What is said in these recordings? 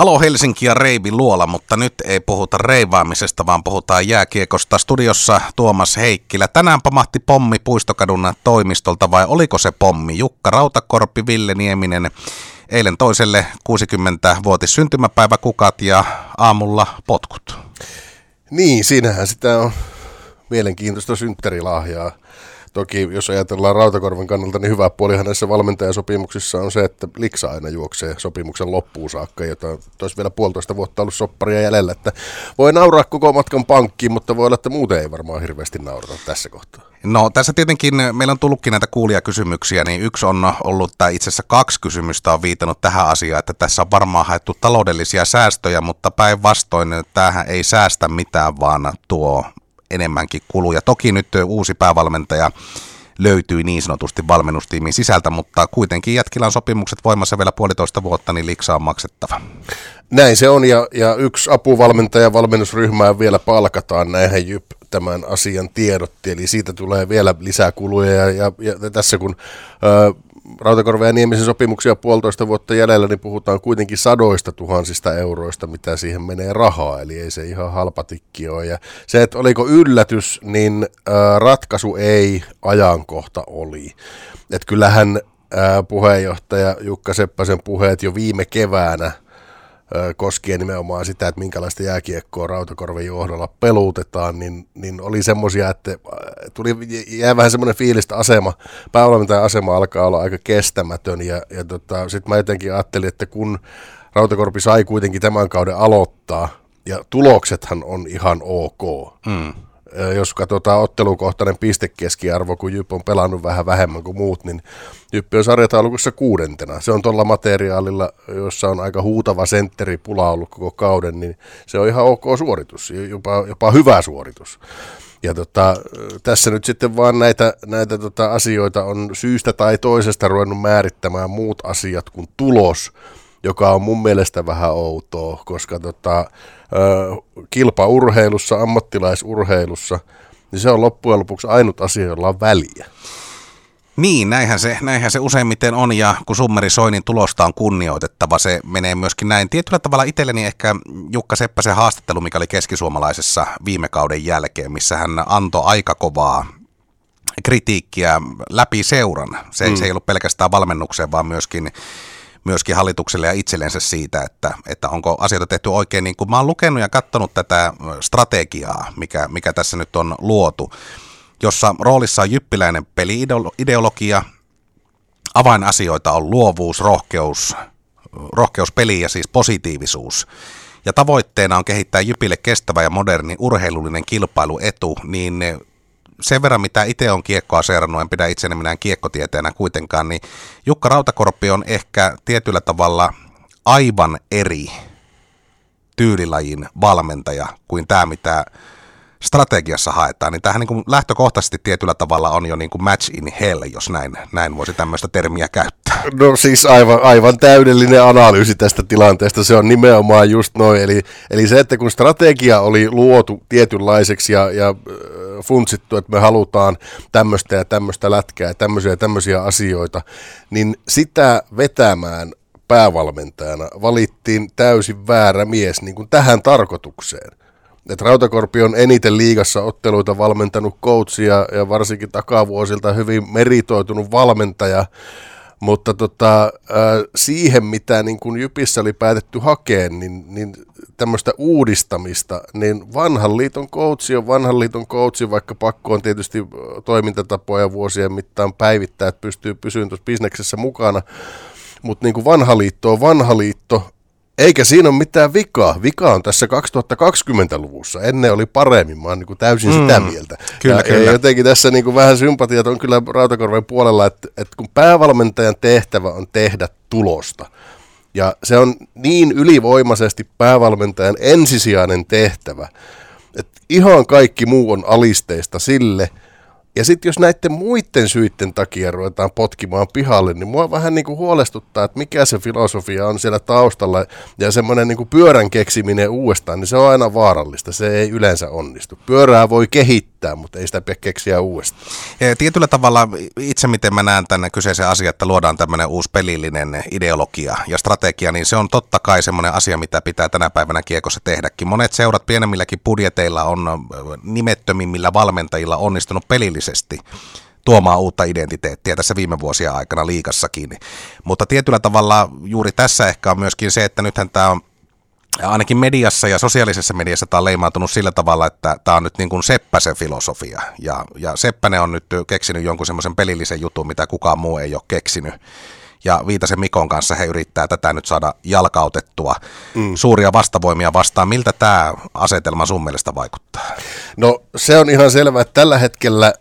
Halo Helsinki ja Reivi Luola, mutta nyt ei puhuta reivaamisesta, vaan puhutaan jääkiekosta. Studiossa Tuomas Heikkilä. Tänään pamahti pommi Puistokadun toimistolta vai oliko se pommi? Jukka Rautakorpi, Ville Nieminen. Eilen toiselle 60-vuotis syntymäpäivä kukat ja aamulla potkut. Niin, siinähän sitä on mielenkiintoista synttärilahjaa. Toki jos ajatellaan Rautakorvan kannalta, niin hyvä puolihan näissä valmentajasopimuksissa on se, että Liksa aina juoksee sopimuksen loppuun saakka, jota olisi vielä puolitoista vuotta ollut sopparia jäljellä. Että voi nauraa koko matkan pankkiin, mutta voi olla, että muuten ei varmaan hirveästi naurata tässä kohtaa. No tässä tietenkin meillä on tullutkin näitä kuulijakysymyksiä, niin yksi on ollut, tai itse asiassa kaksi kysymystä on viitannut tähän asiaan, että tässä on varmaan haettu taloudellisia säästöjä, mutta päinvastoin tämähän ei säästä mitään, vaan tuo enemmänkin kuluja. Toki nyt uusi päävalmentaja löytyi niin sanotusti valmennustiimin sisältä, mutta kuitenkin jätkillä on sopimukset voimassa vielä puolitoista vuotta, niin liksa on maksettava. Näin se on, ja, ja yksi apuvalmentaja valmennusryhmää vielä palkataan, näinhän Jyp tämän asian tiedotti, eli siitä tulee vielä lisää kuluja, ja, ja, ja tässä kun ö, Rautakorven ja Niemisen sopimuksia puolitoista vuotta jäljellä, niin puhutaan kuitenkin sadoista tuhansista euroista, mitä siihen menee rahaa, eli ei se ihan halpa tikki ole. Ja se, että oliko yllätys, niin ratkaisu ei, ajankohta oli. Että kyllähän puheenjohtaja Jukka Seppäsen puheet jo viime keväänä – koskien nimenomaan sitä, että minkälaista jääkiekkoa Rautakorven johdolla peluutetaan, niin, niin oli semmoisia, että tuli jää vähän semmoinen fiilis, että asema, päävalmentajan asema alkaa olla aika kestämätön ja, ja tota, sitten mä jotenkin ajattelin, että kun Rautakorpi sai kuitenkin tämän kauden aloittaa ja tuloksethan on ihan ok, mm jos katsotaan ottelukohtainen pistekeskiarvo, kun Jyp on pelannut vähän vähemmän kuin muut, niin Jyppi on sarjataulukossa kuudentena. Se on tuolla materiaalilla, jossa on aika huutava pula ollut koko kauden, niin se on ihan ok suoritus, jopa, jopa hyvä suoritus. Ja tota, tässä nyt sitten vaan näitä, näitä tota asioita on syystä tai toisesta ruvennut määrittämään muut asiat kuin tulos, joka on mun mielestä vähän outoa, koska tota, kilpaurheilussa, ammattilaisurheilussa, niin se on loppujen lopuksi ainut asia, jolla on väliä. Niin, näinhän se, näinhän se useimmiten on, ja kun summeri soi, niin tulosta on kunnioitettava. Se menee myöskin näin. Tietyllä tavalla itselleni ehkä Jukka Seppäsen haastattelu, mikä oli keskisuomalaisessa viime kauden jälkeen, missä hän antoi aika kovaa kritiikkiä läpi seuran. Se, mm. se ei ollut pelkästään valmennukseen, vaan myöskin myöskin hallitukselle ja itsellensä siitä, että, että onko asioita tehty oikein. Niin kuin mä oon lukenut ja katsonut tätä strategiaa, mikä, mikä tässä nyt on luotu, jossa roolissa on jyppiläinen peliideologia, avainasioita on luovuus, rohkeus, rohkeus peli ja siis positiivisuus. Ja tavoitteena on kehittää Jypille kestävä ja moderni urheilullinen kilpailuetu, niin sen verran, mitä itse on kiekkoa seurannut, en pidä itseäni minään kiekkotieteenä kuitenkaan, niin Jukka Rautakorpi on ehkä tietyllä tavalla aivan eri tyylilajin valmentaja kuin tämä, mitä strategiassa haetaan, niin tämähän niin kuin lähtökohtaisesti tietyllä tavalla on jo niin kuin match in hell, jos näin, näin voisi tämmöistä termiä käyttää. No siis aivan, aivan täydellinen analyysi tästä tilanteesta, se on nimenomaan just noin, eli, eli se, että kun strategia oli luotu tietynlaiseksi ja, ja funtsittu, että me halutaan tämmöistä ja tämmöistä lätkää ja tämmöisiä ja tämmöisiä asioita, niin sitä vetämään päävalmentajana valittiin täysin väärä mies niin kuin tähän tarkoitukseen että Rautakorpi on eniten liigassa otteluita valmentanut coach ja, varsinkin takavuosilta hyvin meritoitunut valmentaja, mutta tota, siihen, mitä niin kun Jypissä oli päätetty hakea, niin, niin tämmöistä uudistamista, niin vanhan liiton coachi on vanhan liiton coachi, vaikka pakko on tietysti toimintatapoja vuosien mittaan päivittää, että pystyy pysymään tuossa bisneksessä mukana, mutta niin kuin vanha liitto on vanha liitto, eikä siinä ole mitään vikaa. Vika on tässä 2020-luvussa. Ennen oli paremmin, mä oon niin kuin täysin mm, sitä mieltä. Kyllä, ja, kyllä. ja jotenkin tässä niin kuin vähän sympatiat on kyllä Rautakorven puolella, että, että kun päävalmentajan tehtävä on tehdä tulosta, ja se on niin ylivoimaisesti päävalmentajan ensisijainen tehtävä, että ihan kaikki muu on alisteista sille, Ja sitten jos näiden muiden syiden takia ruvetaan potkimaan pihalle, niin mua vähän niin kuin huolestuttaa, että mikä se filosofia on siellä taustalla. Ja semmoinen niin kuin pyörän keksiminen uudestaan, niin se on aina vaarallista. Se ei yleensä onnistu. Pyörää voi kehittää, mutta ei sitä pidä keksiä uudestaan. Ja tietyllä tavalla itse miten mä näen tänne kyseisen asian, että luodaan tämmöinen uusi pelillinen ideologia ja strategia, niin se on totta kai semmoinen asia, mitä pitää tänä päivänä kiekossa tehdäkin. Monet seurat pienemmilläkin budjeteilla on nimettömimmillä valmentajilla onnistunut pelillisesti tuomaan uutta identiteettiä tässä viime vuosien aikana liikassakin. Mutta tietyllä tavalla juuri tässä ehkä on myöskin se, että nythän tämä on ainakin mediassa ja sosiaalisessa mediassa tämä on leimautunut sillä tavalla, että tämä on nyt niin kuin Seppäsen filosofia. Ja, ja Seppänen on nyt keksinyt jonkun semmoisen pelillisen jutun, mitä kukaan muu ei ole keksinyt. Ja Viitasen Mikon kanssa he yrittää tätä nyt saada jalkautettua mm. suuria vastavoimia vastaan. Miltä tämä asetelma sun mielestä vaikuttaa? No se on ihan selvä, että tällä hetkellä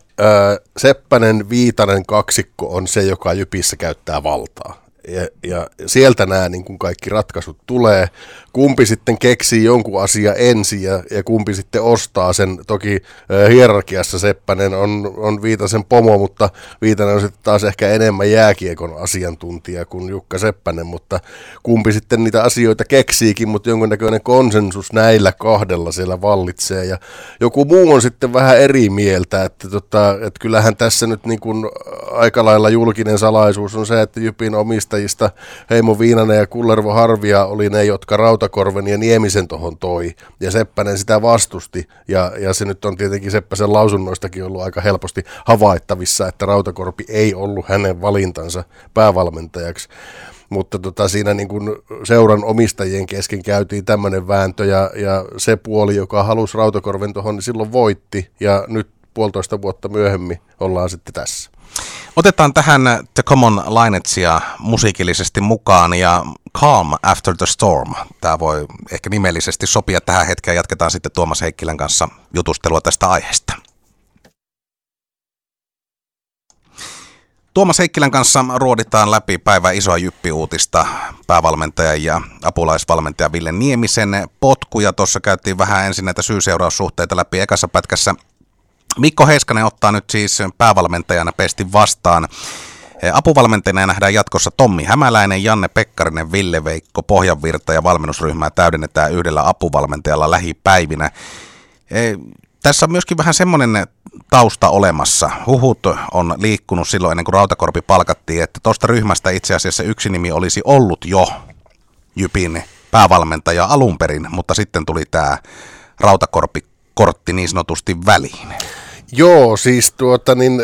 Seppänen Viitanen kaksikko on se, joka Jypissä käyttää valtaa. Ja, ja sieltä nämä niin kuin kaikki ratkaisut tulee kumpi sitten keksii jonkun asia ensin ja, ja kumpi sitten ostaa sen. Toki äh, hierarkiassa Seppänen on, on Viitasen pomo, mutta Viitanen on sitten taas ehkä enemmän jääkiekon asiantuntija kuin Jukka Seppänen, mutta kumpi sitten niitä asioita keksiikin, mutta jonkunnäköinen konsensus näillä kahdella siellä vallitsee ja joku muu on sitten vähän eri mieltä, että, tota, että kyllähän tässä nyt niin kuin aika lailla julkinen salaisuus on se, että Jypin omistajista. Heimo Viinanen ja Kullervo Harvia oli ne, jotka raut Rautakorven ja Niemisen tuohon toi, ja Seppänen sitä vastusti, ja, ja se nyt on tietenkin Seppäsen lausunnoistakin ollut aika helposti havaittavissa, että Rautakorpi ei ollut hänen valintansa päävalmentajaksi. Mutta tota, siinä niin kuin seuran omistajien kesken käytiin tämmöinen vääntö ja, ja se puoli, joka halusi Rautakorven tuohon, niin silloin voitti. Ja nyt puolitoista vuotta myöhemmin ollaan sitten tässä. Otetaan tähän The Common Linetsia musiikillisesti mukaan ja Calm After the Storm. Tämä voi ehkä nimellisesti sopia tähän hetkeen. Jatketaan sitten Tuomas Heikkilän kanssa jutustelua tästä aiheesta. Tuomas Heikkilän kanssa ruoditaan läpi päivän isoa jyppiuutista päävalmentaja ja apulaisvalmentaja Ville Niemisen potkuja. Tuossa käytiin vähän ensin näitä syy-seuraussuhteita läpi ekassa pätkässä Mikko Heiskanen ottaa nyt siis päävalmentajana pesti vastaan. Apuvalmentajana nähdään jatkossa Tommi Hämäläinen, Janne Pekkarinen, Ville Veikko, Pohjanvirta ja valmennusryhmää täydennetään yhdellä apuvalmentajalla lähipäivinä. Tässä on myöskin vähän semmoinen tausta olemassa. Huhut on liikkunut silloin ennen kuin Rautakorpi palkattiin, että tuosta ryhmästä itse asiassa yksi nimi olisi ollut jo Jypin päävalmentaja alun perin, mutta sitten tuli tämä Rautakorpi kortti niin sanotusti väliin. Joo, siis tuota, niin,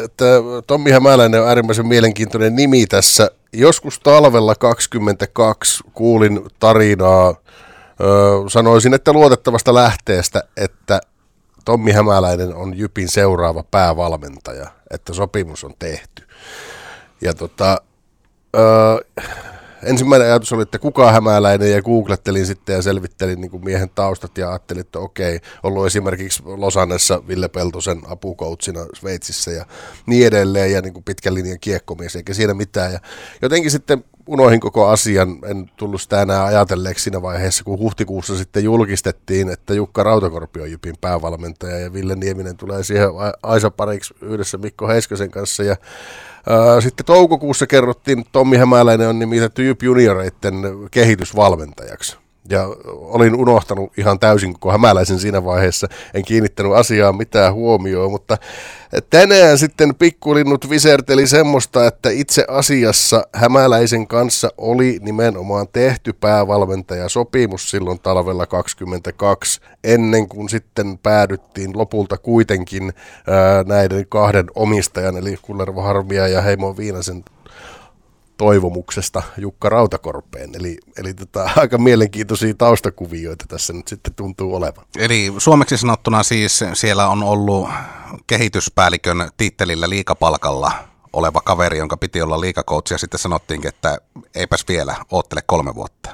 Tommi Hämäläinen on äärimmäisen mielenkiintoinen nimi tässä. Joskus talvella 22 kuulin tarinaa, ö, sanoisin, että luotettavasta lähteestä, että Tommi Hämäläinen on Jypin seuraava päävalmentaja, että sopimus on tehty. Ja tota, ö, ensimmäinen ajatus oli, että kuka hämäläinen ja googlettelin sitten ja selvittelin niin kuin miehen taustat ja ajattelin, että okei, ollut esimerkiksi Losannessa Ville Peltosen apukoutsina Sveitsissä ja niin edelleen ja niin kuin pitkän linjan kiekkomies eikä siinä mitään. Ja jotenkin sitten unohin koko asian, en tullut sitä enää ajatelleeksi siinä vaiheessa, kun huhtikuussa sitten julkistettiin, että Jukka Rautakorpi on Jypin päävalmentaja ja Ville Nieminen tulee siihen Aisa pariksi yhdessä Mikko Heiskasen kanssa ja sitten toukokuussa kerrottiin, että Tommi Hämäläinen on nimitetty Jyp Junioreiden kehitysvalmentajaksi. Ja olin unohtanut ihan täysin koko hämäläisen siinä vaiheessa, en kiinnittänyt asiaan mitään huomioon, mutta tänään sitten pikkulinnut viserteli semmoista, että itse asiassa hämäläisen kanssa oli nimenomaan tehty päävalmentajasopimus silloin talvella 22, ennen kuin sitten päädyttiin lopulta kuitenkin ää, näiden kahden omistajan, eli Kullervo Harmia ja Heimo Viinasen toivomuksesta Jukka Rautakorpeen. Eli, eli tota, aika mielenkiintoisia taustakuvioita tässä nyt sitten tuntuu olevan. Eli suomeksi sanottuna siis siellä on ollut kehityspäällikön tittelillä liikapalkalla oleva kaveri, jonka piti olla liikakoutsi ja sitten sanottiinkin, että eipäs vielä, oottele kolme vuotta.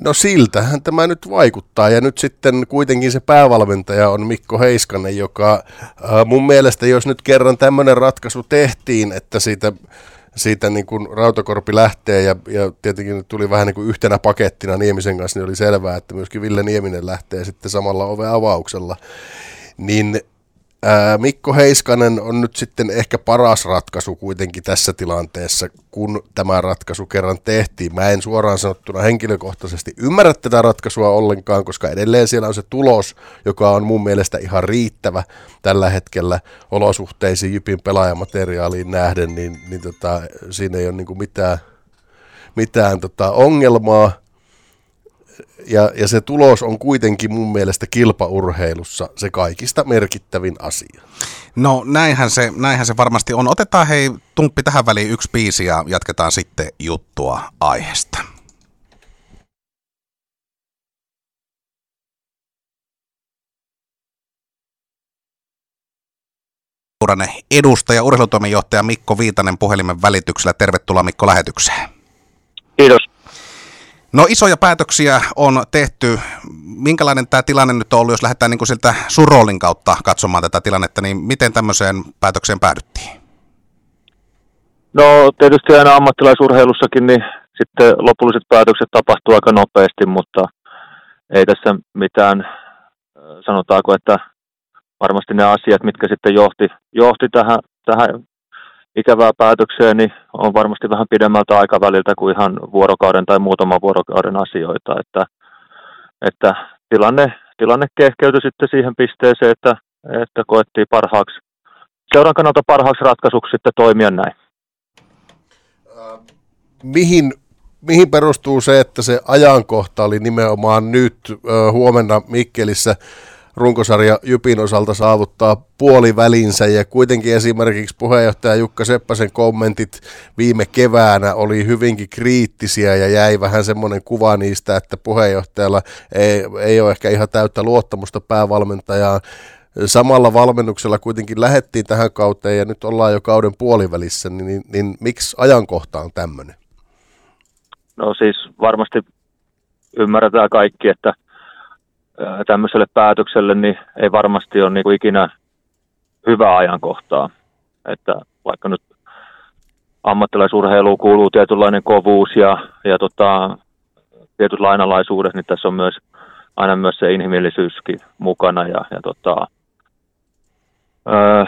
No siltähän tämä nyt vaikuttaa ja nyt sitten kuitenkin se päävalmentaja on Mikko Heiskanen, joka äh, mun mielestä jos nyt kerran tämmöinen ratkaisu tehtiin, että siitä siitä niin kuin Rautakorpi lähtee ja, ja tietenkin tuli vähän niin kuin yhtenä pakettina Niemisen kanssa, niin oli selvää, että myöskin Ville Nieminen lähtee sitten samalla ove avauksella. Niin Mikko Heiskanen on nyt sitten ehkä paras ratkaisu kuitenkin tässä tilanteessa, kun tämä ratkaisu kerran tehtiin. Mä en suoraan sanottuna henkilökohtaisesti ymmärrä tätä ratkaisua ollenkaan, koska edelleen siellä on se tulos, joka on mun mielestä ihan riittävä tällä hetkellä olosuhteisiin Jypin pelaajamateriaaliin nähden, niin, niin tota, siinä ei ole niin mitään, mitään tota ongelmaa ja, ja se tulos on kuitenkin mun mielestä kilpaurheilussa se kaikista merkittävin asia. No näinhän se, näinhän se varmasti on. Otetaan hei Tumppi tähän väliin yksi biisi ja jatketaan sitten juttua aiheesta. edustaja, urheilutoimenjohtaja Mikko Viitanen puhelimen välityksellä. Tervetuloa Mikko lähetykseen. Kiitos. No isoja päätöksiä on tehty. Minkälainen tämä tilanne nyt on ollut, jos lähdetään niin kuin siltä Surolin kautta katsomaan tätä tilannetta, niin miten tämmöiseen päätökseen päädyttiin? No tietysti aina ammattilaisurheilussakin, niin sitten lopulliset päätökset tapahtuu aika nopeasti, mutta ei tässä mitään, sanotaanko, että varmasti ne asiat, mitkä sitten johti, johti tähän, tähän ikävää päätökseen, niin on varmasti vähän pidemmältä aikaväliltä kuin ihan vuorokauden tai muutaman vuorokauden asioita, että, että tilanne, tilanne kehkeytyi sitten siihen pisteeseen, että, että koettiin parhaaksi, seuran kannalta parhaaksi ratkaisuksi sitten toimia näin. Mihin, mihin perustuu se, että se ajankohta oli nimenomaan nyt huomenna Mikkelissä runkosarja Jypin osalta saavuttaa puolivälinsä ja kuitenkin esimerkiksi puheenjohtaja Jukka Seppäsen kommentit viime keväänä oli hyvinkin kriittisiä ja jäi vähän semmoinen kuva niistä, että puheenjohtajalla ei, ei ole ehkä ihan täyttä luottamusta päävalmentajaan. Samalla valmennuksella kuitenkin lähettiin tähän kauteen ja nyt ollaan jo kauden puolivälissä, niin, niin, niin miksi ajankohta on tämmöinen? No siis varmasti ymmärretään kaikki, että tämmöiselle päätökselle, niin ei varmasti ole niin kuin ikinä hyvää ajankohtaa. Että vaikka nyt ammattilaisurheiluun kuuluu tietynlainen kovuus ja, ja tota, tietyt lainalaisuudet, niin tässä on myös aina myös se inhimillisyyskin mukana. Ja, ja tota, öö,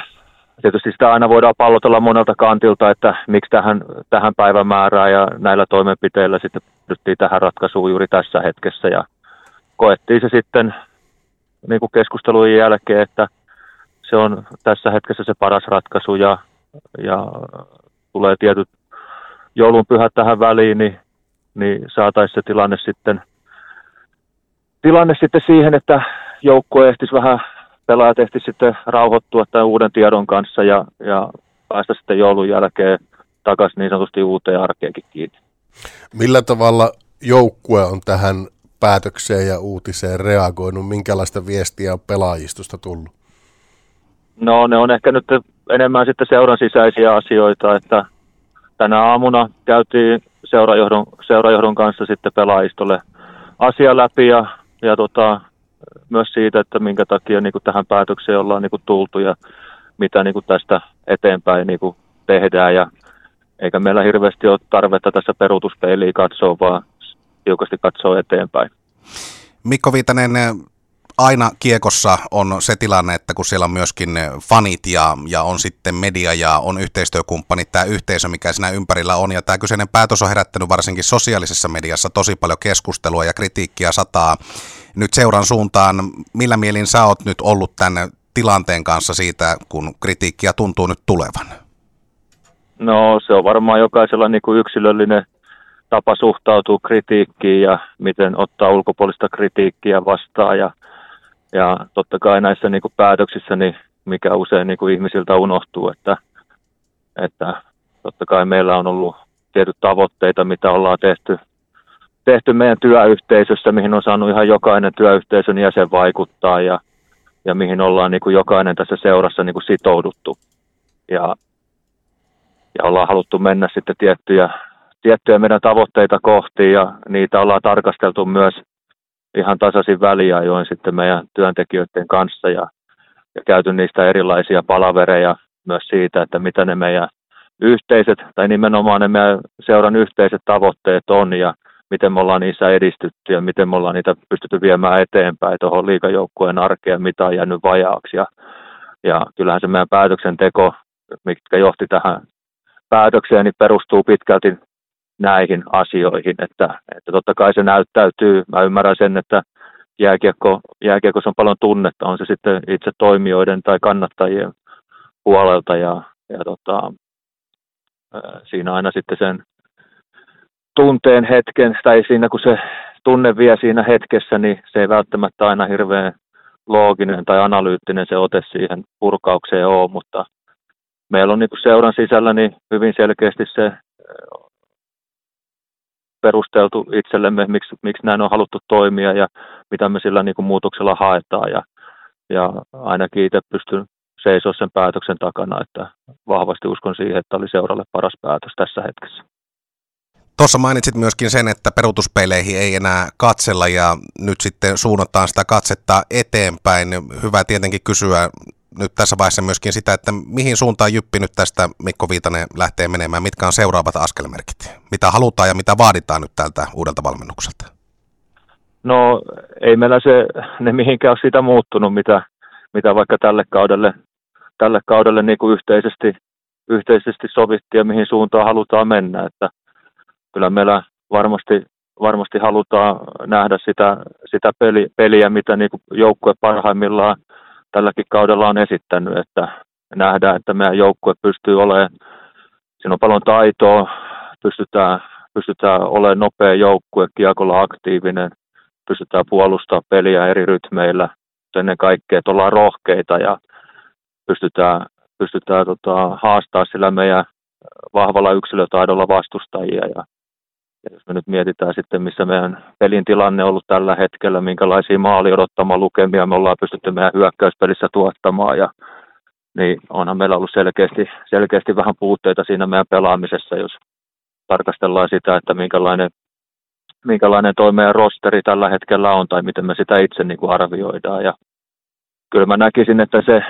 tietysti sitä aina voidaan pallotella monelta kantilta, että miksi tähän, tähän päivämäärään ja näillä toimenpiteillä sitten pystyttiin tähän ratkaisuun juuri tässä hetkessä. Ja, koettiin se sitten niin kuin keskustelujen jälkeen, että se on tässä hetkessä se paras ratkaisu ja, ja tulee tietyt joulun pyhät tähän väliin, niin, niin saataisiin se tilanne sitten, tilanne sitten siihen, että joukko ehtisi vähän, pelaajat ehtisi sitten rauhoittua tämän uuden tiedon kanssa ja, ja päästä sitten joulun jälkeen takaisin niin sanotusti uuteen arkeenkin kiinni. Millä tavalla joukkue on tähän päätökseen ja uutiseen reagoinut? Minkälaista viestiä on pelaajistosta tullut? No ne on ehkä nyt enemmän sitten seuran sisäisiä asioita, että tänä aamuna käytiin seurajohdon, seurajohdon kanssa sitten pelaajistolle asia läpi ja, ja tota, myös siitä, että minkä takia niin kuin tähän päätökseen ollaan niin kuin tultu ja mitä niin kuin tästä eteenpäin niin kuin tehdään ja eikä meillä hirveästi ole tarvetta tässä peruutuspeiliin katsoa, vaan tiukasti katsoo eteenpäin. Mikko Viitanen, aina kiekossa on se tilanne, että kun siellä on myöskin fanit ja, ja on sitten media ja on yhteistyökumppanit, tämä yhteisö, mikä siinä ympärillä on. Ja tämä kyseinen päätös on herättänyt varsinkin sosiaalisessa mediassa tosi paljon keskustelua ja kritiikkiä sataa nyt seuran suuntaan. Millä mielin sä oot nyt ollut tämän tilanteen kanssa siitä, kun kritiikkiä tuntuu nyt tulevan? No se on varmaan jokaisella niin kuin yksilöllinen tapa suhtautua kritiikkiin ja miten ottaa ulkopuolista kritiikkiä vastaan. Ja, ja totta kai näissä niin kuin päätöksissä, niin mikä usein niin kuin ihmisiltä unohtuu, että, että totta kai meillä on ollut tietyt tavoitteita, mitä ollaan tehty, tehty meidän työyhteisössä, mihin on saanut ihan jokainen työyhteisön jäsen vaikuttaa ja, ja mihin ollaan niin kuin jokainen tässä seurassa niin kuin sitouduttu. Ja, ja ollaan haluttu mennä sitten tiettyjä tiettyjä meidän tavoitteita kohti ja niitä ollaan tarkasteltu myös ihan tasaisin väliajoin sitten meidän työntekijöiden kanssa ja, ja käyty niistä erilaisia palavereja myös siitä, että mitä ne meidän yhteiset tai nimenomaan ne meidän seuran yhteiset tavoitteet on ja miten me ollaan niissä edistytty ja miten me ollaan niitä pystytty viemään eteenpäin tuohon liikajoukkueen arkeen, mitä on jäänyt vajaaksi. Ja ja kyllähän se meidän päätöksenteko, mitkä johti tähän päätökseen, niin perustuu pitkälti näihin asioihin, että, että totta kai se näyttäytyy, mä ymmärrän sen, että jääkiekko, jääkiekossa on paljon tunnetta, on se sitten itse toimijoiden tai kannattajien puolelta ja, ja tota, siinä aina sitten sen tunteen hetken, tai siinä kun se tunne vie siinä hetkessä, niin se ei välttämättä aina hirveän looginen tai analyyttinen se ote siihen purkaukseen ole, mutta meillä on niin seuran sisällä niin hyvin selkeästi se perusteltu itsellemme, miksi, miksi näin on haluttu toimia ja mitä me sillä niin kuin muutoksella haetaan. Ja, ja ainakin itse pystyn seisoa sen päätöksen takana, että vahvasti uskon siihen, että oli seuralle paras päätös tässä hetkessä. Tuossa mainitsit myöskin sen, että peruutuspeileihin ei enää katsella ja nyt sitten suunnataan sitä katsetta eteenpäin. Hyvä tietenkin kysyä nyt tässä vaiheessa myöskin sitä, että mihin suuntaan Jyppi nyt tästä Mikko Viitanen lähtee menemään, mitkä on seuraavat askelmerkit, mitä halutaan ja mitä vaaditaan nyt tältä uudelta valmennukselta? No ei meillä se, ne mihinkään ole siitä muuttunut, mitä, mitä vaikka tälle kaudelle, tälle kaudelle niin kuin yhteisesti, yhteisesti sovittiin ja mihin suuntaan halutaan mennä, että kyllä meillä varmasti, varmasti halutaan nähdä sitä, sitä peli, peliä, mitä niin joukkue parhaimmillaan tälläkin kaudella on esittänyt, että nähdään, että meidän joukkue pystyy olemaan, siinä on paljon taitoa, pystytään, pystytään olemaan nopea joukkue, kiekolla aktiivinen, pystytään puolustamaan peliä eri rytmeillä, ennen kaikkea, että ollaan rohkeita ja pystytään, pystytään tota, haastaa sillä meidän vahvalla yksilötaidolla vastustajia ja ja jos me nyt mietitään sitten, missä meidän pelin tilanne on ollut tällä hetkellä, minkälaisia maali odottama lukemia me ollaan pystytty meidän hyökkäyspelissä tuottamaan, ja, niin onhan meillä ollut selkeästi, selkeästi vähän puutteita siinä meidän pelaamisessa, jos tarkastellaan sitä, että minkälainen, minkälainen toi meidän rosteri tällä hetkellä on, tai miten me sitä itse niin kuin arvioidaan. Ja kyllä mä näkisin, että se,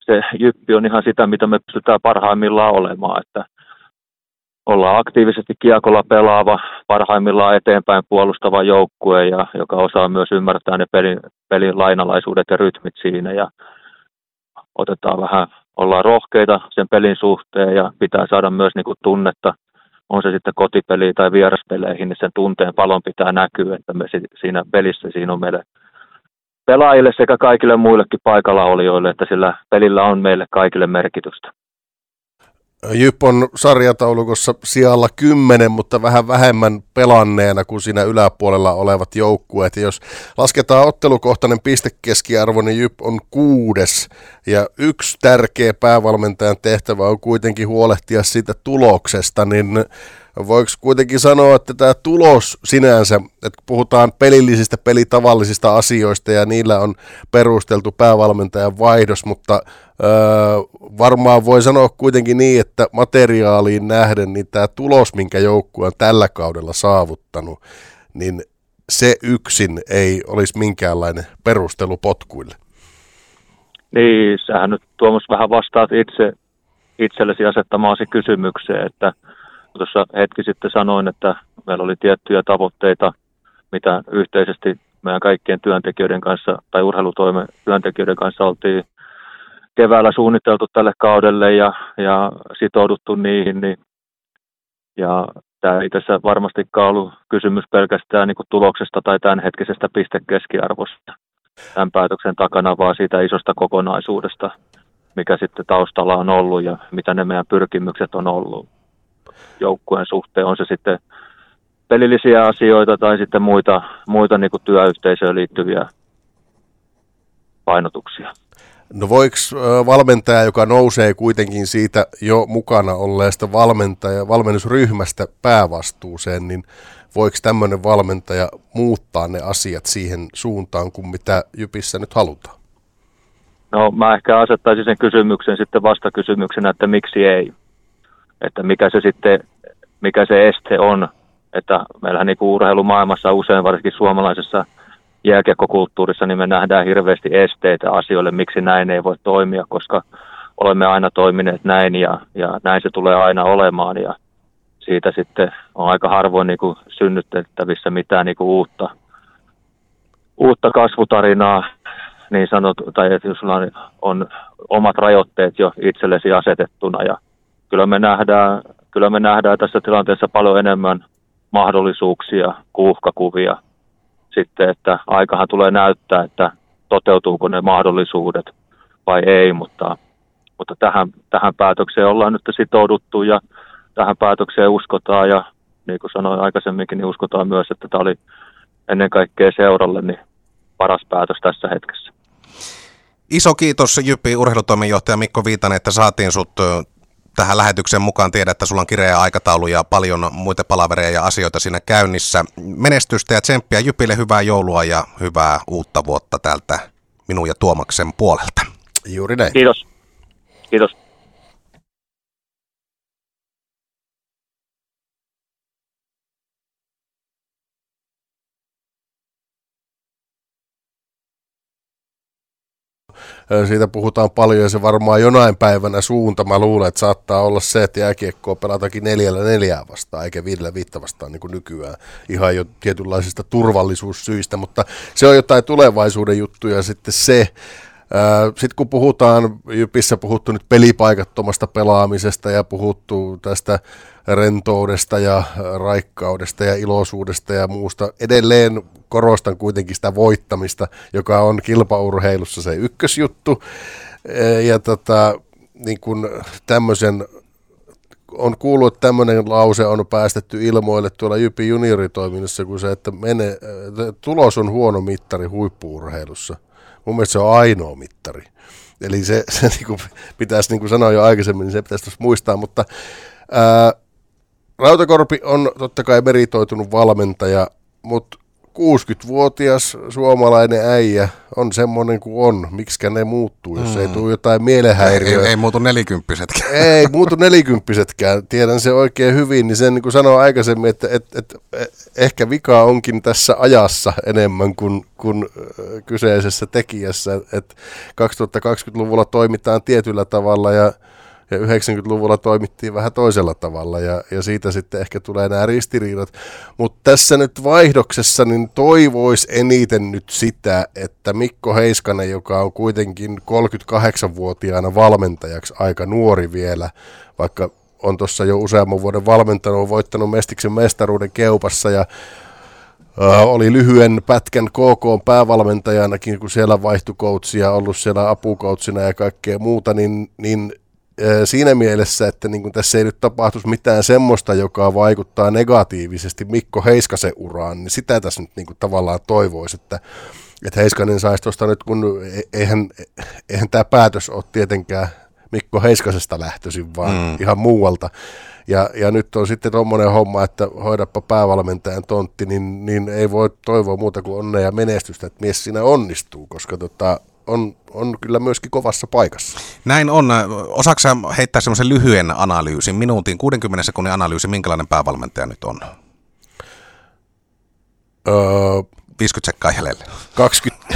se jyppi on ihan sitä, mitä me pystytään parhaimmillaan olemaan, että ollaan aktiivisesti kiekolla pelaava, parhaimmillaan eteenpäin puolustava joukkue, ja, joka osaa myös ymmärtää ne pelin, pelin lainalaisuudet ja rytmit siinä. Ja otetaan vähän, ollaan rohkeita sen pelin suhteen ja pitää saada myös niin kuin tunnetta, on se sitten kotipeli tai vieraspeleihin, niin sen tunteen palon pitää näkyä, että me siinä pelissä siinä on meille pelaajille sekä kaikille muillekin paikalla olijoille, että sillä pelillä on meille kaikille merkitystä. Jyp on sarjataulukossa sijalla kymmenen, mutta vähän vähemmän pelanneena kuin siinä yläpuolella olevat joukkueet. Jos lasketaan ottelukohtainen pistekeskiarvo, niin Jyp on kuudes. Ja yksi tärkeä päävalmentajan tehtävä on kuitenkin huolehtia siitä tuloksesta, niin voiko kuitenkin sanoa, että tämä tulos sinänsä, että puhutaan pelillisistä, pelitavallisista asioista ja niillä on perusteltu päävalmentajan vaihdos, mutta öö, varmaan voi sanoa kuitenkin niin, että materiaaliin nähden, niin tämä tulos, minkä joukkue on tällä kaudella saavuttanut, niin se yksin ei olisi minkäänlainen perustelu potkuille. Niin, sähän nyt Tuomas vähän vastaat itse itsellesi asettamaasi kysymykseen, että – tuossa hetki sitten sanoin, että meillä oli tiettyjä tavoitteita, mitä yhteisesti meidän kaikkien työntekijöiden kanssa tai urheilutoimen työntekijöiden kanssa oltiin keväällä suunniteltu tälle kaudelle ja, ja sitouduttu niihin. Niin, ja tämä ei tässä varmastikaan ollut kysymys pelkästään niin kuin tuloksesta tai tämänhetkisestä pistekeskiarvosta tämän päätöksen takana, vaan siitä isosta kokonaisuudesta, mikä sitten taustalla on ollut ja mitä ne meidän pyrkimykset on ollut joukkueen suhteen, on se sitten pelillisiä asioita tai sitten muita, muita niin kuin työyhteisöön liittyviä painotuksia. No voiko valmentaja, joka nousee kuitenkin siitä jo mukana olleesta valmentaja, valmennusryhmästä päävastuuseen, niin voiko tämmöinen valmentaja muuttaa ne asiat siihen suuntaan kuin mitä Jypissä nyt halutaan? No mä ehkä asettaisin sen kysymyksen sitten vastakysymyksenä, että miksi ei että mikä se sitten, mikä se este on, että meillähän niin urheilumaailmassa usein, varsinkin suomalaisessa jääkiekkokulttuurissa, niin me nähdään hirveästi esteitä asioille, miksi näin ei voi toimia, koska olemme aina toimineet näin ja, ja näin se tulee aina olemaan. Ja siitä sitten on aika harvoin niin kuin synnytettävissä mitään niin kuin uutta, uutta kasvutarinaa niin sanottu, tai että sulla on, on omat rajoitteet jo itsellesi asetettuna. Ja kyllä me nähdään, kyllä me nähdään tässä tilanteessa paljon enemmän mahdollisuuksia kuin uhkakuvia sitten, että aikahan tulee näyttää, että toteutuuko ne mahdollisuudet vai ei, mutta, mutta tähän, tähän päätökseen ollaan nyt sitouduttu ja tähän päätökseen uskotaan ja niin kuin sanoin aikaisemminkin, niin uskotaan myös, että tämä oli ennen kaikkea seuralle niin paras päätös tässä hetkessä. Iso kiitos Jyppi urheilutoimenjohtaja Mikko Viitanen, että saatiin sut tähän lähetykseen mukaan. Tiedä, että sulla on kireä aikataulu ja paljon muita palavereja ja asioita siinä käynnissä. Menestystä ja tsemppiä Jypille, hyvää joulua ja hyvää uutta vuotta täältä minun ja Tuomaksen puolelta. Juuri näin. Kiitos. Kiitos. Siitä puhutaan paljon ja se varmaan jonain päivänä suunta. Mä luulen, että saattaa olla se, että jääkiekkoa pelatakin neljällä neljää vastaan, eikä viidellä viittä vastaan niin kuin nykyään. Ihan jo tietynlaisista turvallisuussyistä, mutta se on jotain tulevaisuuden juttuja sitten se, sitten kun puhutaan, Jypissä puhuttu nyt pelipaikattomasta pelaamisesta ja puhuttu tästä rentoudesta ja raikkaudesta ja iloisuudesta ja muusta, edelleen korostan kuitenkin sitä voittamista, joka on kilpaurheilussa se ykkösjuttu. Ja tota, niin kun tämmöisen on kuullut, että tämmöinen lause on päästetty ilmoille tuolla Jypi junioritoiminnassa, kun se, että mene, tulos on huono mittari huippuurheilussa – Mun mielestä se on ainoa mittari. Eli se, se niin kuin pitäisi, niin kuin sanoa jo aikaisemmin, niin se pitäisi tuossa muistaa, mutta ää, Rautakorpi on totta kai meritoitunut valmentaja, mutta 60-vuotias suomalainen äijä on semmoinen kuin on. Miksikä ne muuttuu, jos mm. ei tule jotain mielenhäiriöä. Ei, ei muutu nelikymppisetkään. Ei muutu nelikymppisetkään. Tiedän se oikein hyvin, niin sen niin kuin sanoin aikaisemmin, että, että, että ehkä vika onkin tässä ajassa enemmän kuin, kuin kyseisessä tekijässä. Että 2020-luvulla toimitaan tietyllä tavalla ja ja 90-luvulla toimittiin vähän toisella tavalla ja, ja siitä sitten ehkä tulee nämä ristiriidat. Mutta tässä nyt vaihdoksessa niin toivois eniten nyt sitä, että Mikko Heiskanen, joka on kuitenkin 38-vuotiaana valmentajaksi aika nuori vielä, vaikka on tuossa jo useamman vuoden valmentanut, on voittanut Mestiksen mestaruuden keupassa ja Uh, oli lyhyen pätkän KK päävalmentajanakin, kun siellä vaihtui coachia, ollut siellä apukoutsina ja kaikkea muuta, niin, niin siinä mielessä, että niin kuin tässä ei nyt tapahtuisi mitään semmoista, joka vaikuttaa negatiivisesti Mikko Heiskasen uraan, niin sitä tässä nyt niin kuin tavallaan toivoisi, että, että Heiskanen saisi tuosta nyt, kun e-, eihän, eihän tämä päätös ole tietenkään Mikko Heiskasesta lähtöisin, vaan mm. ihan muualta. Ja, ja nyt on sitten tuommoinen homma, että hoidappa päävalmentajan tontti, niin, niin ei voi toivoa muuta kuin onnea ja menestystä, että mies siinä onnistuu, koska tota, on, on kyllä myöskin kovassa paikassa. Näin on. Osaatko heittää semmoisen lyhyen analyysin, minuutin, 60 sekunnin analyysi, minkälainen päävalmentaja nyt on? Öö, 50 sekkaa jäljellä. 20,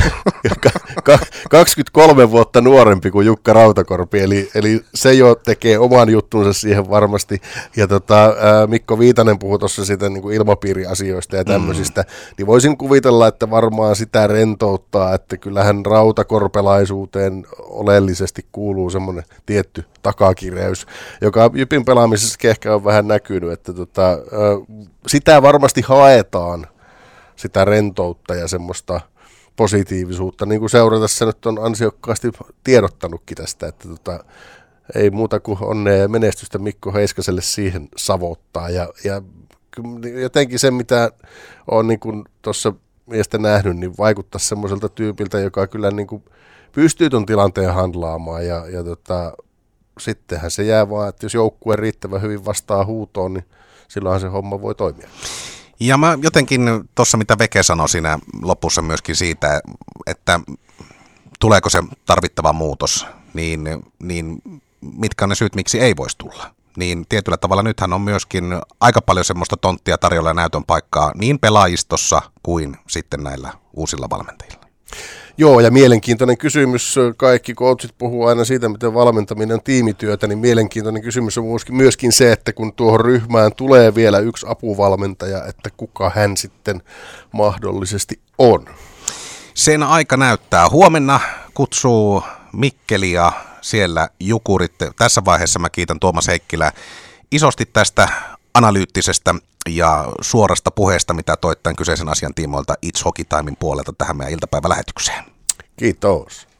23 vuotta nuorempi kuin Jukka Rautakorpi, eli, eli se jo tekee oman juttunsa siihen varmasti. Ja tota, Mikko Viitanen puhui tuossa siitä niin kuin ilmapiiriasioista ja tämmöisistä, mm. niin voisin kuvitella, että varmaan sitä rentouttaa, että kyllähän rautakorpelaisuuteen oleellisesti kuuluu semmoinen tietty takakireys, joka Jypin pelaamisessa ehkä on vähän näkynyt, että tota, sitä varmasti haetaan sitä rentoutta ja semmoista positiivisuutta, niin kuin se nyt on ansiokkaasti tiedottanutkin tästä, että tota, ei muuta kuin onnea ja menestystä Mikko Heiskaselle siihen savottaa. Ja, ja jotenkin se, mitä on niin tuossa miestä nähnyt, niin vaikuttaa semmoiselta tyypiltä, joka kyllä niin kuin pystyy tuon tilanteen handlaamaan. Ja, ja tota, sittenhän se jää vaan, että jos joukkue riittävän hyvin vastaa huutoon, niin silloinhan se homma voi toimia. Ja mä jotenkin tuossa, mitä Veke sanoi siinä lopussa myöskin siitä, että tuleeko se tarvittava muutos, niin, niin mitkä on ne syyt, miksi ei voisi tulla. Niin tietyllä tavalla nythän on myöskin aika paljon semmoista tonttia tarjolla ja näytön paikkaa niin pelaajistossa kuin sitten näillä uusilla valmentajilla. Joo, ja mielenkiintoinen kysymys, kaikki coachit puhuu aina siitä, miten valmentaminen on tiimityötä, niin mielenkiintoinen kysymys on myöskin se, että kun tuohon ryhmään tulee vielä yksi apuvalmentaja, että kuka hän sitten mahdollisesti on. Sen aika näyttää. Huomenna kutsuu Mikkeli ja siellä Jukurit. Tässä vaiheessa mä kiitän Tuomas Heikkilä isosti tästä analyyttisestä ja suorasta puheesta, mitä toit tämän kyseisen asian tiimoilta It's Hockey Timein puolelta tähän meidän iltapäivälähetykseen. Kiitos.